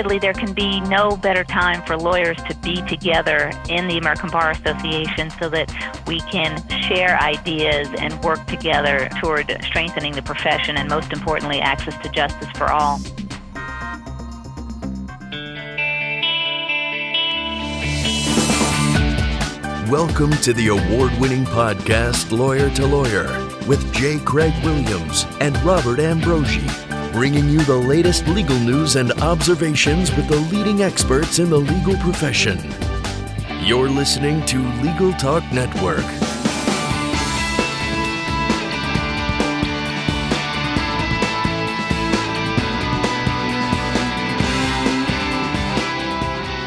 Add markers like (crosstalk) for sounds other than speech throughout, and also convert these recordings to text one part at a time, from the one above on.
Candidly, there can be no better time for lawyers to be together in the American Bar Association so that we can share ideas and work together toward strengthening the profession and, most importantly, access to justice for all. Welcome to the award winning podcast, Lawyer to Lawyer, with J. Craig Williams and Robert Ambrogi, bringing you the latest legal news and observations with the leading experts in the legal profession. You're listening to Legal Talk Network.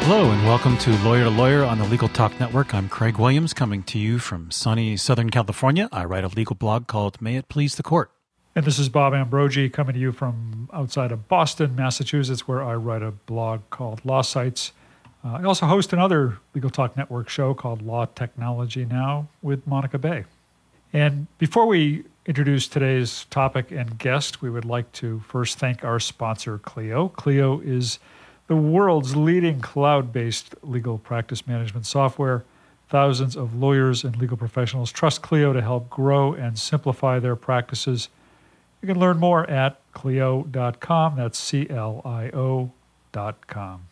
Hello, and welcome to Lawyer to Lawyer on the Legal Talk Network. I'm Craig Williams, coming to you from sunny Southern California. I write a legal blog called May It Please the Court. And this is Bob Ambrogi coming to you from outside of Boston, Massachusetts, where I write a blog called Law Sites. Uh, I also host another Legal Talk Network show called Law Technology Now with Monica Bay. And before we introduce today's topic and guest, we would like to first thank our sponsor, Clio. Clio is the world's leading cloud based legal practice management software. Thousands of lawyers and legal professionals trust Clio to help grow and simplify their practices. You can learn more at Clio.com. That's C L I O.com.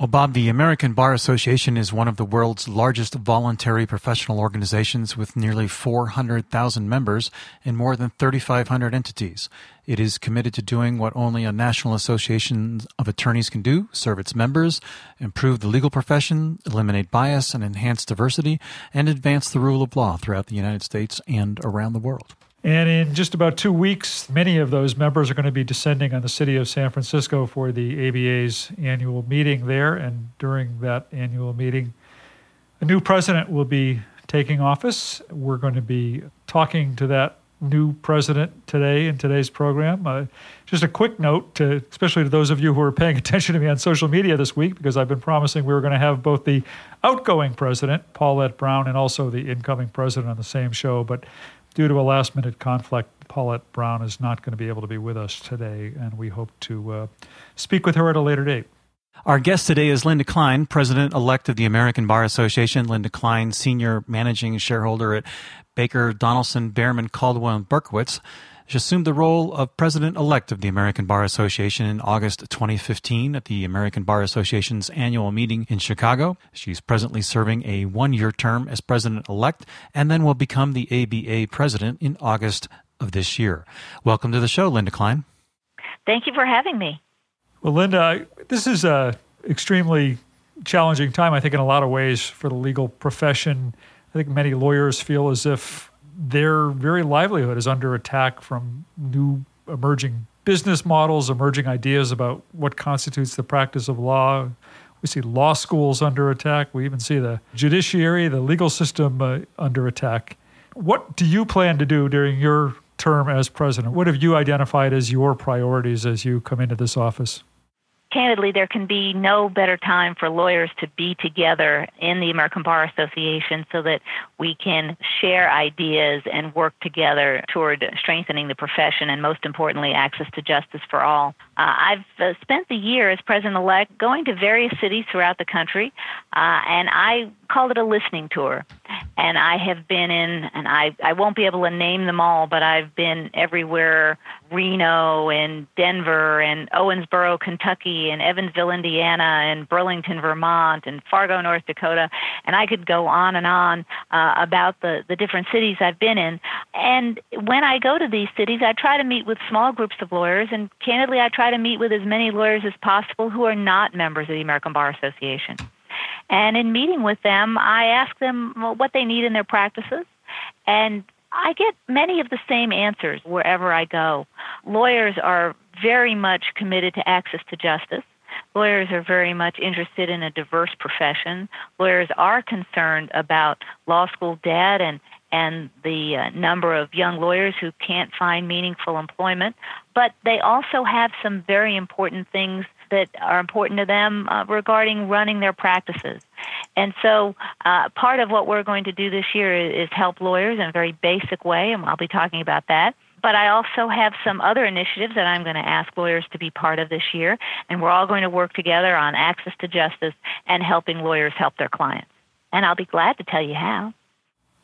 Well, Bob, the American Bar Association is one of the world's largest voluntary professional organizations with nearly 400,000 members in more than 3,500 entities. It is committed to doing what only a national association of attorneys can do serve its members, improve the legal profession, eliminate bias and enhance diversity, and advance the rule of law throughout the United States and around the world. And in just about two weeks, many of those members are going to be descending on the city of San Francisco for the ABA's annual meeting there. And during that annual meeting, a new president will be taking office. We're going to be talking to that new president today in today's program. Uh, just a quick note, to, especially to those of you who are paying (laughs) attention to me on social media this week, because I've been promising we were going to have both the outgoing president, Paulette Brown, and also the incoming president on the same show. But due to a last minute conflict, Paulette Brown is not going to be able to be with us today, and we hope to uh, speak with her at a later date. Our guest today is Linda Klein, President elect of the American Bar Association. Linda Klein, Senior Managing Shareholder at Baker, Donelson, Bearman, Caldwell, and Berkowitz. She assumed the role of president elect of the American Bar Association in August 2015 at the American Bar Association's annual meeting in Chicago. She's presently serving a one year term as president elect and then will become the ABA president in August of this year. Welcome to the show, Linda Klein. Thank you for having me. Well, Linda, this is a extremely challenging time, I think, in a lot of ways for the legal profession. I think many lawyers feel as if their very livelihood is under attack from new emerging business models, emerging ideas about what constitutes the practice of law. We see law schools under attack. We even see the judiciary, the legal system uh, under attack. What do you plan to do during your term as president? What have you identified as your priorities as you come into this office? Candidly, there can be no better time for lawyers to be together in the American Bar Association so that we can share ideas and work together toward strengthening the profession and, most importantly, access to justice for all. Uh, I've uh, spent the year as president elect going to various cities throughout the country, uh, and I called it a listening tour. And I have been in, and I, I won't be able to name them all, but I've been everywhere Reno and Denver and Owensboro, Kentucky, and Evansville, Indiana, and Burlington, Vermont, and Fargo, North Dakota. And I could go on and on uh, about the, the different cities I've been in. And when I go to these cities, I try to meet with small groups of lawyers, and candidly, I try to meet with as many lawyers as possible who are not members of the American Bar Association. And in meeting with them, I ask them what they need in their practices. And I get many of the same answers wherever I go. Lawyers are very much committed to access to justice. Lawyers are very much interested in a diverse profession. Lawyers are concerned about law school debt and and the uh, number of young lawyers who can't find meaningful employment. But they also have some very important things that are important to them uh, regarding running their practices. And so, uh, part of what we're going to do this year is help lawyers in a very basic way, and I'll be talking about that but I also have some other initiatives that I'm going to ask lawyers to be part of this year, and we're all going to work together on access to justice and helping lawyers help their clients. And I'll be glad to tell you how.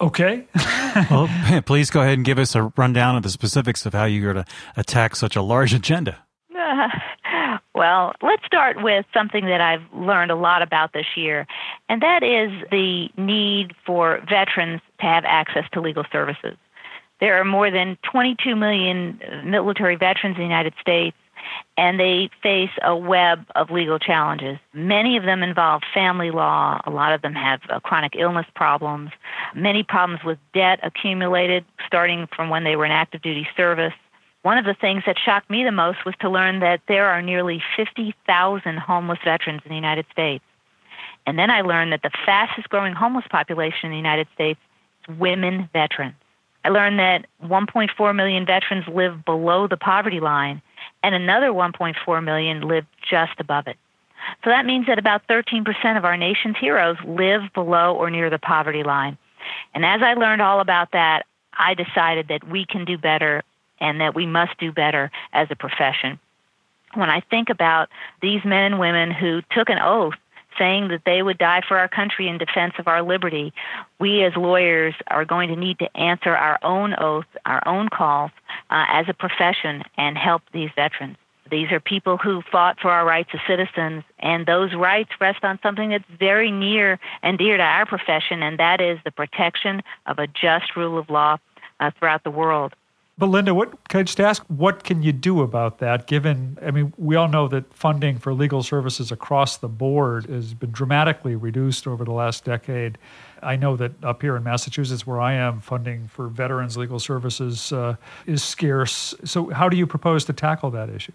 Okay. (laughs) well, (laughs) please go ahead and give us a rundown of the specifics of how you're going to attack such a large agenda. (laughs) well, let's start with something that I've learned a lot about this year, and that is the need for veterans to have access to legal services. There are more than 22 million military veterans in the United States, and they face a web of legal challenges. Many of them involve family law. A lot of them have uh, chronic illness problems, many problems with debt accumulated starting from when they were in active duty service. One of the things that shocked me the most was to learn that there are nearly 50,000 homeless veterans in the United States. And then I learned that the fastest growing homeless population in the United States is women veterans. I learned that 1.4 million veterans live below the poverty line, and another 1.4 million live just above it. So that means that about 13% of our nation's heroes live below or near the poverty line. And as I learned all about that, I decided that we can do better and that we must do better as a profession. When I think about these men and women who took an oath saying that they would die for our country in defense of our liberty, we as lawyers are going to need to answer our own oath, our own calls uh, as a profession and help these veterans. These are people who fought for our rights as citizens, and those rights rest on something that's very near and dear to our profession, and that is the protection of a just rule of law uh, throughout the world. But Linda, what can I just ask? What can you do about that? Given, I mean, we all know that funding for legal services across the board has been dramatically reduced over the last decade. I know that up here in Massachusetts, where I am, funding for veterans legal services uh, is scarce. So, how do you propose to tackle that issue?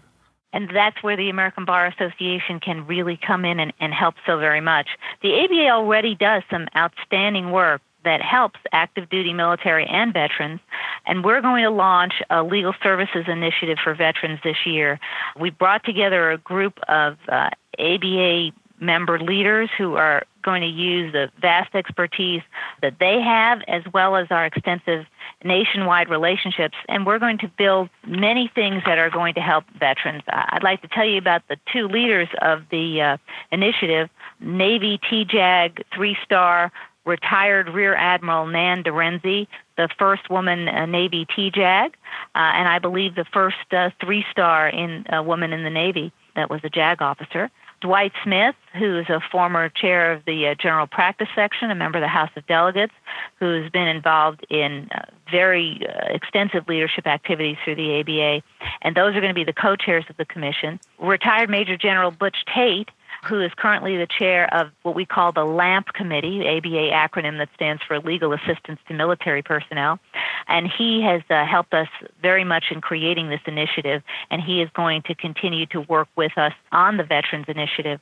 And that's where the American Bar Association can really come in and, and help so very much. The ABA already does some outstanding work that helps active duty military and veterans. And we're going to launch a legal services initiative for veterans this year. We brought together a group of uh, ABA member leaders who are going to use the vast expertise that they have as well as our extensive nationwide relationships and we're going to build many things that are going to help veterans i'd like to tell you about the two leaders of the uh, initiative navy tjag three star retired Rear Admiral Nan DeRenzi, the first woman uh, Navy TJAG, uh, and I believe the first uh, three-star in uh, woman in the Navy that was a JAG officer. Dwight Smith, who is a former chair of the uh, General Practice Section, a member of the House of Delegates, who's been involved in uh, very uh, extensive leadership activities through the ABA, and those are going to be the co-chairs of the commission. Retired Major General Butch Tate, who is currently the chair of what we call the LAMP Committee, ABA acronym that stands for Legal Assistance to Military Personnel. And he has uh, helped us very much in creating this initiative, and he is going to continue to work with us on the Veterans Initiative.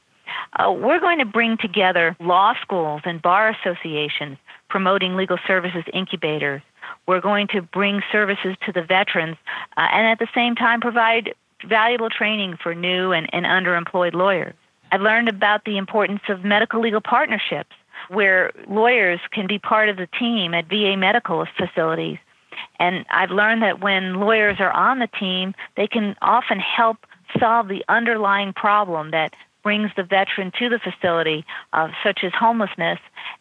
Uh, we're going to bring together law schools and bar associations promoting legal services incubators. We're going to bring services to the veterans uh, and at the same time provide valuable training for new and, and underemployed lawyers. I've learned about the importance of medical legal partnerships where lawyers can be part of the team at VA medical facilities. And I've learned that when lawyers are on the team, they can often help solve the underlying problem that brings the veteran to the facility, uh, such as homelessness.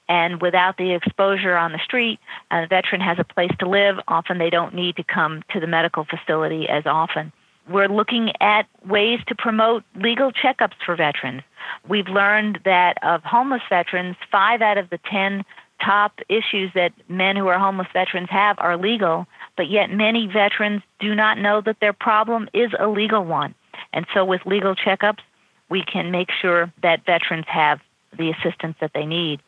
And without the exposure on the street, a veteran has a place to live. Often they don't need to come to the medical facility as often. We're looking at ways to promote legal checkups for veterans. We've learned that of homeless veterans, five out of the 10 top issues that men who are homeless veterans have are legal, but yet many veterans do not know that their problem is a legal one. And so with legal checkups, we can make sure that veterans have the assistance that they need.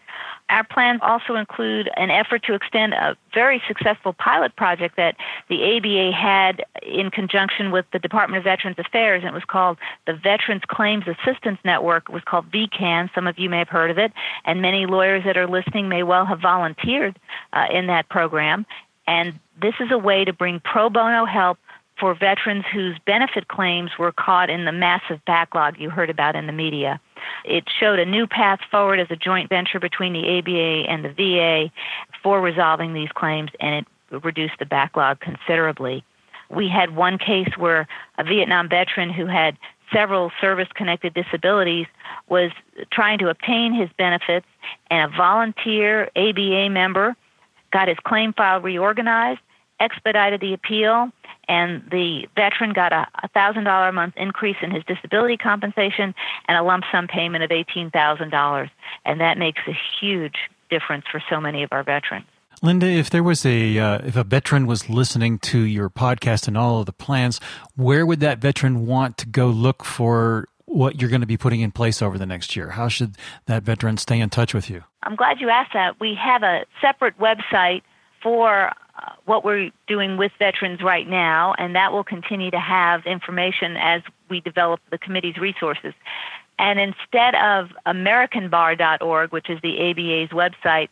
Our plans also include an effort to extend a very successful pilot project that the ABA had in conjunction with the Department of Veterans Affairs, and it was called the Veterans Claims Assistance Network. It was called VCAN. Some of you may have heard of it, and many lawyers that are listening may well have volunteered uh, in that program. And this is a way to bring pro bono help for veterans whose benefit claims were caught in the massive backlog you heard about in the media. It showed a new path forward as a joint venture between the ABA and the VA for resolving these claims, and it reduced the backlog considerably. We had one case where a Vietnam veteran who had several service connected disabilities was trying to obtain his benefits, and a volunteer ABA member got his claim file reorganized, expedited the appeal, and the veteran got a $1,000 a month increase in his disability compensation and a lump sum payment of $18,000. And that makes a huge difference for so many of our veterans. Linda, if there was a uh, if a veteran was listening to your podcast and all of the plans, where would that veteran want to go look for what you're going to be putting in place over the next year? How should that veteran stay in touch with you? I'm glad you asked that. We have a separate website for Uh, what we're doing with veterans right now, and that will continue to have information as we develop the committee's resources. And instead of AmericanBar.org, which is the ABA's website,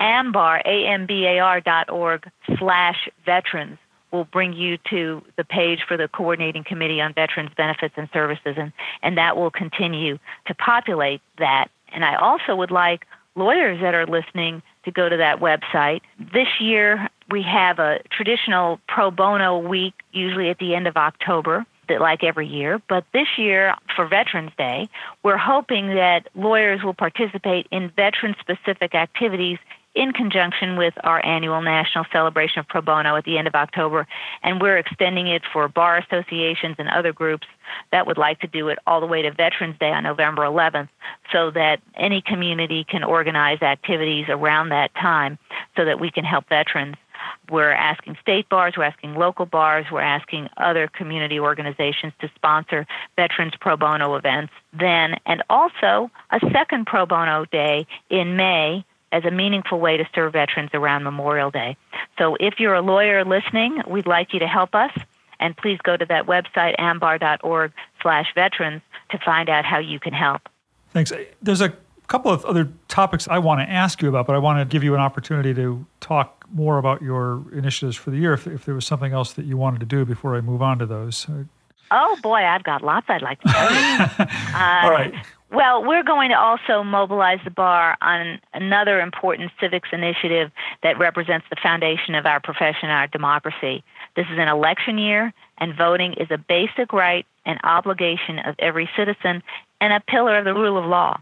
ambar, A-M-B-A-R dot org slash veterans will bring you to the page for the Coordinating Committee on Veterans Benefits and Services, and, and that will continue to populate that. And I also would like lawyers that are listening to go to that website. This year, we have a traditional pro bono week, usually at the end of October like every year, but this year for Veterans Day, we're hoping that lawyers will participate in veteran specific activities in conjunction with our annual national celebration of pro bono at the end of October, and we're extending it for bar associations and other groups that would like to do it all the way to Veterans Day on November 11th so that any community can organize activities around that time so that we can help veterans. We're asking state bars, we're asking local bars, we're asking other community organizations to sponsor veterans pro bono events then, and also a second pro bono day in May as a meaningful way to serve veterans around Memorial Day. So if you're a lawyer listening, we'd like you to help us. And please go to that website, ambar.org slash veterans, to find out how you can help. Thanks. There's a couple of other topics I want to ask you about, but I want to give you an opportunity to talk more about your initiatives for the year if, if there was something else that you wanted to do before I move on to those. Oh boy, I've got lots I'd like to tell you. uh, (laughs) All right. Well, we're going to also mobilize the bar on another important civics initiative that represents the foundation of our profession and our democracy. This is an election year, and voting is a basic right and obligation of every citizen and a pillar of the rule of law.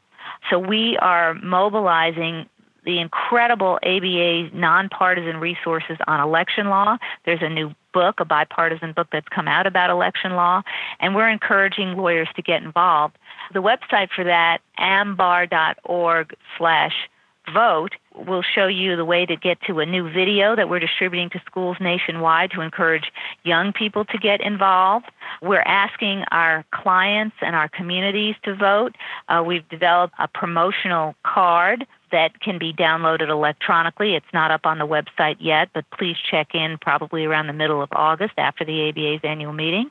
So we are mobilizing the incredible ABA nonpartisan resources on election law. There's a new book, a bipartisan book that's come out about election law, and we're encouraging lawyers to get involved. The website for that, ambar.org slash vote, will show you the way to get to a new video that we're distributing to schools nationwide to encourage young people to get involved. We're asking our clients and our communities to vote. Uh, we've developed a promotional card that can be downloaded electronically. It's not up on the website yet, but please check in probably around the middle of August after the ABA's annual meeting.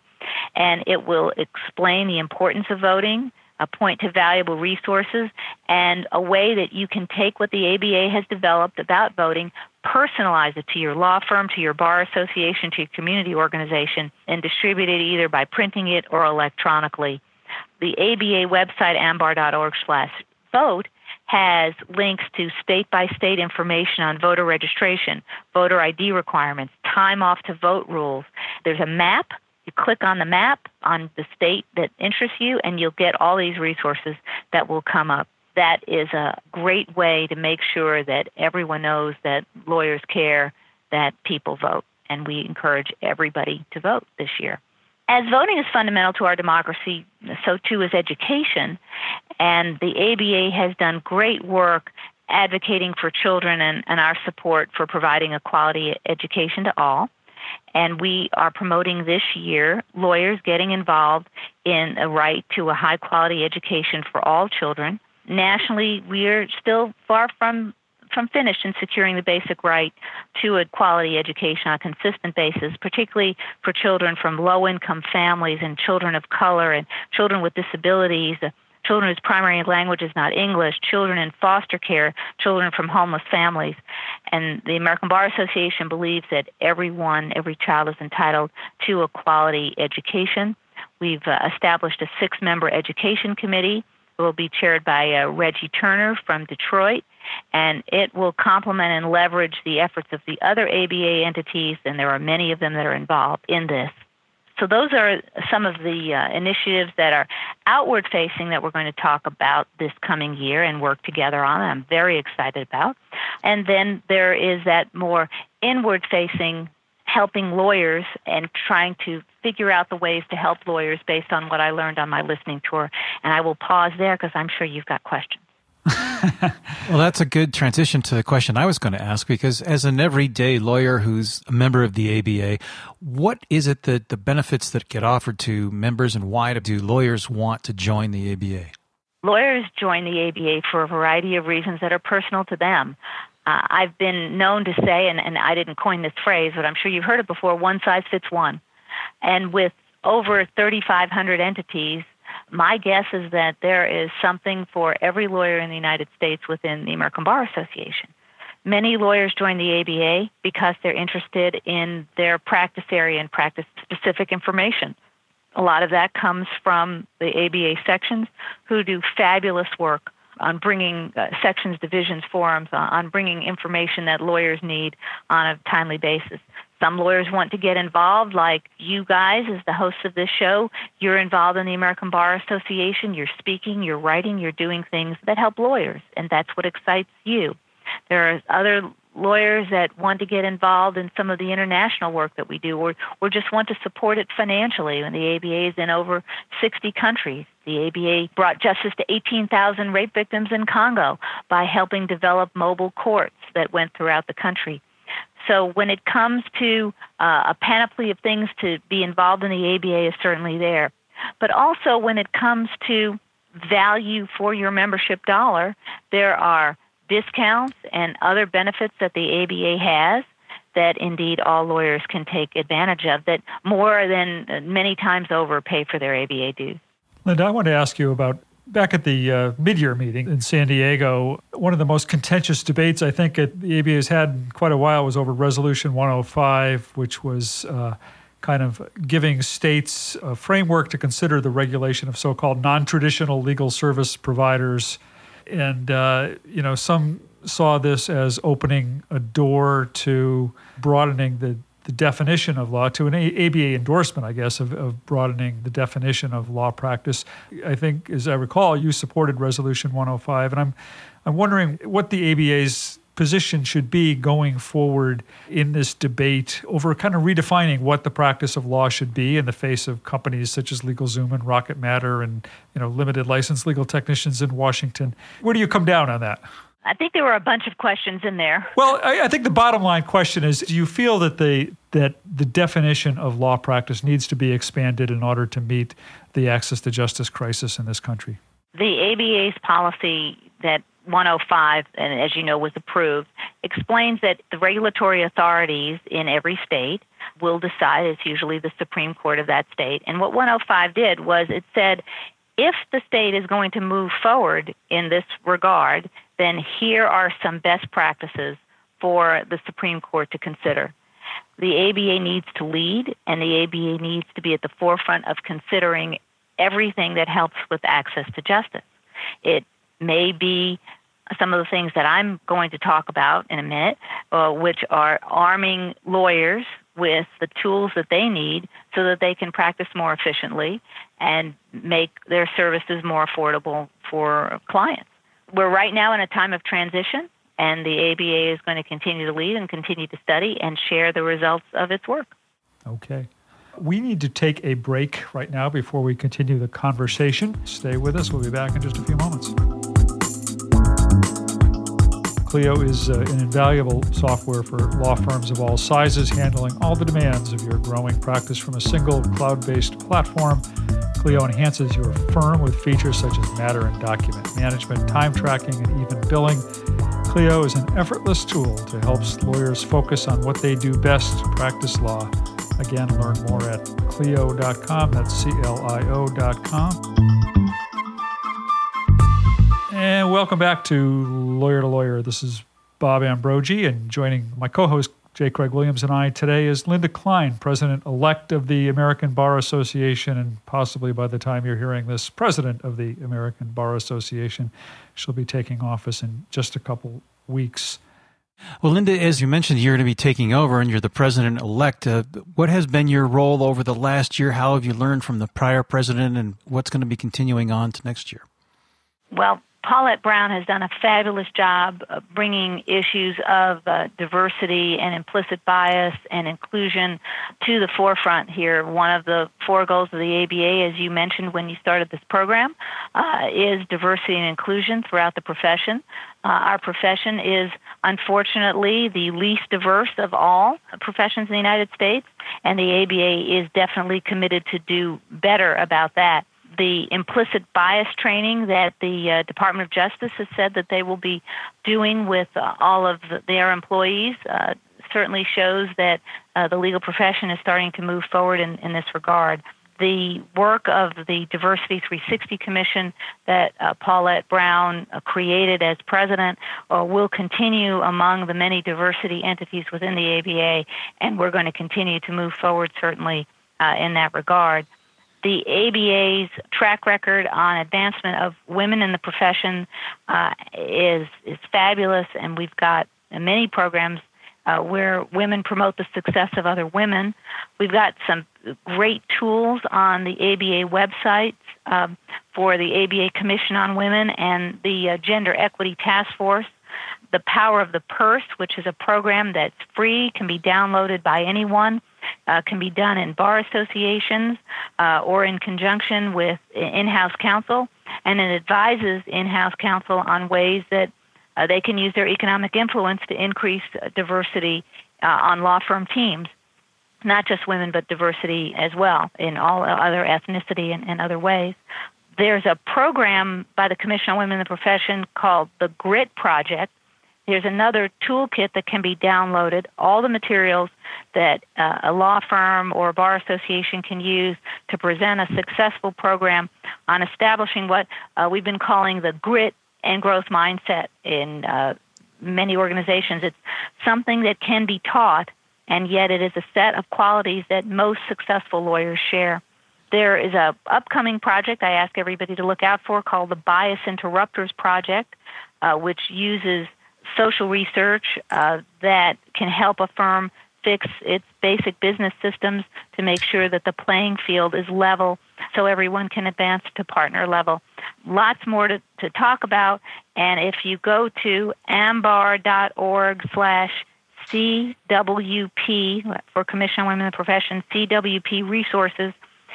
And it will explain the importance of voting, a point to valuable resources, and a way that you can take what the ABA has developed about voting, personalize it to your law firm, to your bar association, to your community organization, and distribute it either by printing it or electronically. The ABA website, ambar.org slash vote, has links to state by state information on voter registration, voter ID requirements, time off to vote rules. There's a map you click on the map on the state that interests you, and you'll get all these resources that will come up. That is a great way to make sure that everyone knows that lawyers care that people vote, and we encourage everybody to vote this year. As voting is fundamental to our democracy, so too is education. And the ABA has done great work advocating for children and, and our support for providing a quality education to all. And we are promoting this year lawyers getting involved in a right to a high quality education for all children. Nationally, we are still far from from finished in securing the basic right to a quality education on a consistent basis, particularly for children from low income families and children of color and children with disabilities children whose primary language is not English, children in foster care, children from homeless families. And the American Bar Association believes that everyone, every child is entitled to a quality education. We've uh, established a six member education committee will be chaired by uh, Reggie Turner from Detroit, and it will complement and leverage the efforts of the other ABA entities, and there are many of them that are involved in this. So those are some of the uh, initiatives that are outward facing that we're going to talk about this coming year and work together on. I'm very excited about. And then there is that more inward facing helping lawyers and trying to figure out the ways to help lawyers based on what I learned on my listening tour. And I will pause there because I'm sure you've got questions. (laughs) well, that's a good transition to the question I was going to ask because as an everyday lawyer who's a member of the ABA, what is it that the benefits that get offered to members and why do lawyers want to join the ABA? Lawyers join the ABA for a variety of reasons that are personal to them. Uh, I've been known to say, and, and I didn't coin this phrase, but I'm sure you've heard it before one size fits one. And with over 3,500 entities, my guess is that there is something for every lawyer in the United States within the American Bar Association. Many lawyers join the ABA because they're interested in their practice area and practice specific information. A lot of that comes from the ABA sections who do fabulous work on bringing uh, sections, divisions, forums, on bringing information that lawyers need on a timely basis. Some lawyers want to get involved, like you guys, as the hosts of this show. You're involved in the American Bar Association. You're speaking, you're writing, you're doing things that help lawyers, and that's what excites you. There are other lawyers that want to get involved in some of the international work that we do or, or just want to support it financially. And the ABA is in over 60 countries. The ABA brought justice to 18,000 rape victims in Congo by helping develop mobile courts that went throughout the country. So when it comes to uh, a panoply of things to be involved in, the ABA is certainly there. But also when it comes to value for your membership dollar, there are discounts and other benefits that the ABA has that indeed all lawyers can take advantage of that more than many times over pay for their ABA dues. Linda, I want to ask you about back at the uh, mid-year meeting in San Diego. One of the most contentious debates I think the ABA has had in quite a while was over Resolution 105, which was uh, kind of giving states a framework to consider the regulation of so-called non-traditional legal service providers and uh, you know some saw this as opening a door to broadening the, the definition of law to an ABA endorsement, I guess, of, of broadening the definition of law practice. I think, as I recall, you supported Resolution 105, and I'm I'm wondering what the ABA's position should be going forward in this debate over kind of redefining what the practice of law should be in the face of companies such as LegalZoom and Rocket Matter and you know limited license legal technicians in Washington. Where do you come down on that? I think there were a bunch of questions in there. Well, I, I think the bottom line question is: Do you feel that the that the definition of law practice needs to be expanded in order to meet the access to justice crisis in this country? The ABA's policy that 105, and as you know, was approved, explains that the regulatory authorities in every state will decide. It's usually the Supreme Court of that state. And what 105 did was it said if the state is going to move forward in this regard, then here are some best practices for the Supreme Court to consider. The ABA needs to lead, and the ABA needs to be at the forefront of considering everything that helps with access to justice. It may be some of the things that I'm going to talk about in a minute, uh, which are arming lawyers with the tools that they need so that they can practice more efficiently and make their services more affordable for clients. We're right now in a time of transition, and the ABA is going to continue to lead and continue to study and share the results of its work. Okay. We need to take a break right now before we continue the conversation. Stay with us. We'll be back in just a few moments. Clio is uh, an invaluable software for law firms of all sizes, handling all the demands of your growing practice from a single cloud based platform. Clio enhances your firm with features such as matter and document management, time tracking, and even billing. Clio is an effortless tool to help lawyers focus on what they do best practice law. Again, learn more at Clio.com. That's C L I O.com. And welcome back to Lawyer to Lawyer. This is Bob Ambrogi, and joining my co host J. Craig Williams and I. Today is Linda Klein, President elect of the American Bar Association, and possibly by the time you're hearing this, President of the American Bar Association. She'll be taking office in just a couple weeks. Well, Linda, as you mentioned, you're going to be taking over and you're the president elect. Uh, what has been your role over the last year? How have you learned from the prior president and what's going to be continuing on to next year? Well, Paulette Brown has done a fabulous job bringing issues of uh, diversity and implicit bias and inclusion to the forefront here. One of the four goals of the ABA, as you mentioned when you started this program, uh, is diversity and inclusion throughout the profession. Uh, our profession is unfortunately the least diverse of all professions in the United States, and the ABA is definitely committed to do better about that the implicit bias training that the uh, Department of Justice has said that they will be doing with uh, all of the, their employees uh, certainly shows that uh, the legal profession is starting to move forward in, in this regard. The work of the Diversity 360 Commission that uh, Paulette Brown uh, created as president will continue among the many diversity entities within the ABA, and we're going to continue to move forward certainly in that regard the ABA's track record on advancement of women in the profession uh, is is fabulous, and we've got many programs uh, where women promote the success of other women. We've got some great tools on the ABA website um, for the ABA Commission on Women and the uh, Gender Equity Task Force. The Power of the Purse, which is a program that's free, can be downloaded by anyone uh, can be done in bar associations uh, or in conjunction with in-house counsel, and it advises in-house counsel on ways that uh, they can use their economic influence to increase diversity uh, on law firm teams. Not just women, but diversity as well in all other ethnicity and, and other ways there's a program by the Commission on Women in the Profession called the GRIT Project, there's another toolkit that can be downloaded, all the materials that uh, a law firm or a bar association can use to present a successful program on establishing what uh, we've been calling the grit and growth mindset in uh, many organizations. It's something that can be taught, and yet it is a set of qualities that most successful lawyers share. There is a upcoming project I ask everybody to look out for called the Bias Interrupters Project, uh, which uses social research uh, that can help a firm fix its basic business systems to make sure that the playing field is level so everyone can advance to partner level. Lots more to, to talk about, and if you go to ambar.org slash CWP for Commission on Women in the Profession, CWP resources,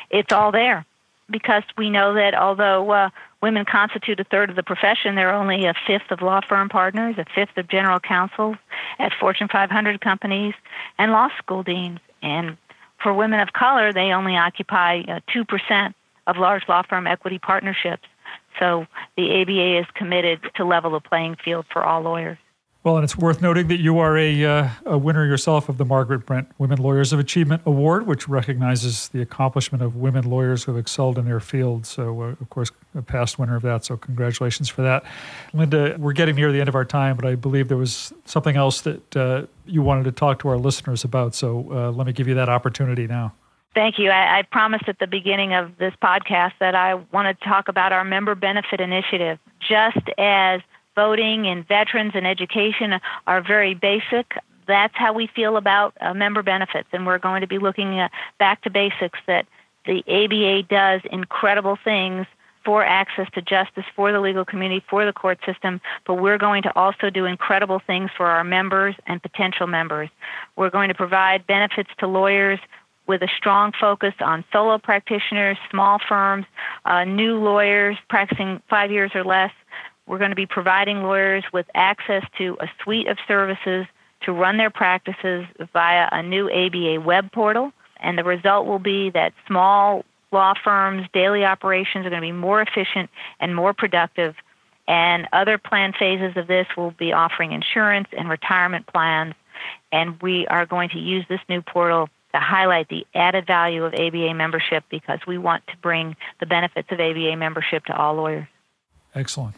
it's all there because we know that although uh, women constitute a third of the profession, they're only a fifth of law firm partners, a fifth of general counsels at Fortune 500 companies, and law school deans. And for women of color, they only occupy uh, 2% of large law firm equity partnerships. So the ABA is committed to level the playing field for all lawyers. Well, and it's worth noting that you are a, uh, a, winner yourself of the Margaret Brent Women Lawyers of Achievement Award, which recognizes the accomplishment of women lawyers who have excelled in their field. So, uh, of course, a past winner of that. So, congratulations for that. Linda, we're getting near the end of our time, but I believe there was something else that uh, you wanted to talk to our listeners about. So, uh, let me give you that opportunity now. Thank you. I, I promised at the beginning of this podcast that I want to talk about our member benefit initiative. Just as voting and veterans and education are very basic. That's how we feel about uh, member benefits, and we're going to be looking uh, back to basics that the ABA does incredible things for access to justice for the legal community, for the court system, but we're going to also do incredible things for our members and potential members. We're going to provide benefits to lawyers with a strong focus on solo practitioners, small firms, uh, new lawyers practicing five years or less, we're going to be providing lawyers with access to a suite of services to run their practices via a new ABA web portal. And the result will be that small law firms' daily operations are going to be more efficient and more productive. And other plan phases of this will be offering insurance and retirement plans. And we are going to use this new portal to highlight the added value of ABA membership because we want to bring the benefits of ABA membership to all lawyers. Excellent.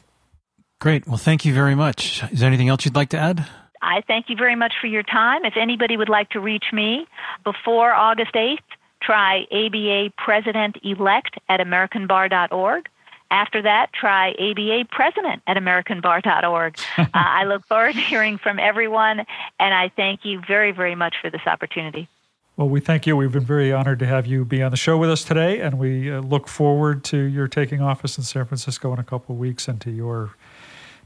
Great. Well, thank you very much. Is there anything else you'd like to add? I thank you very much for your time. If anybody would like to reach me before August 8th, try ABA President Elect at AmericanBar.org. After that, try ABA President at AmericanBar.org. (laughs) uh, I look forward to hearing from everyone, and I thank you very, very much for this opportunity. Well, we thank you. We've been very honored to have you be on the show with us today, and we uh, look forward to your taking office in San Francisco in a couple of weeks and to your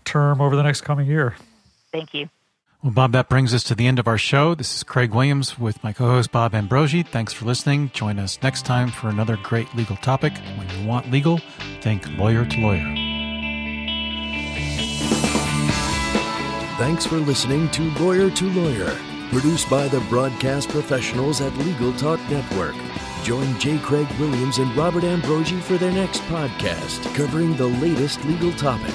term over the next coming year. Thank you. Well, Bob, that brings us to the end of our show. This is Craig Williams with my co host, Bob Ambrogi. Thanks for listening. Join us next time for another great legal topic. When you want legal, think lawyer to lawyer. Thanks for listening to Lawyer to Lawyer, produced by the broadcast professionals at Legal Talk Network. Join J. Craig Williams and Robert Ambrogi for their next podcast covering the latest legal topic.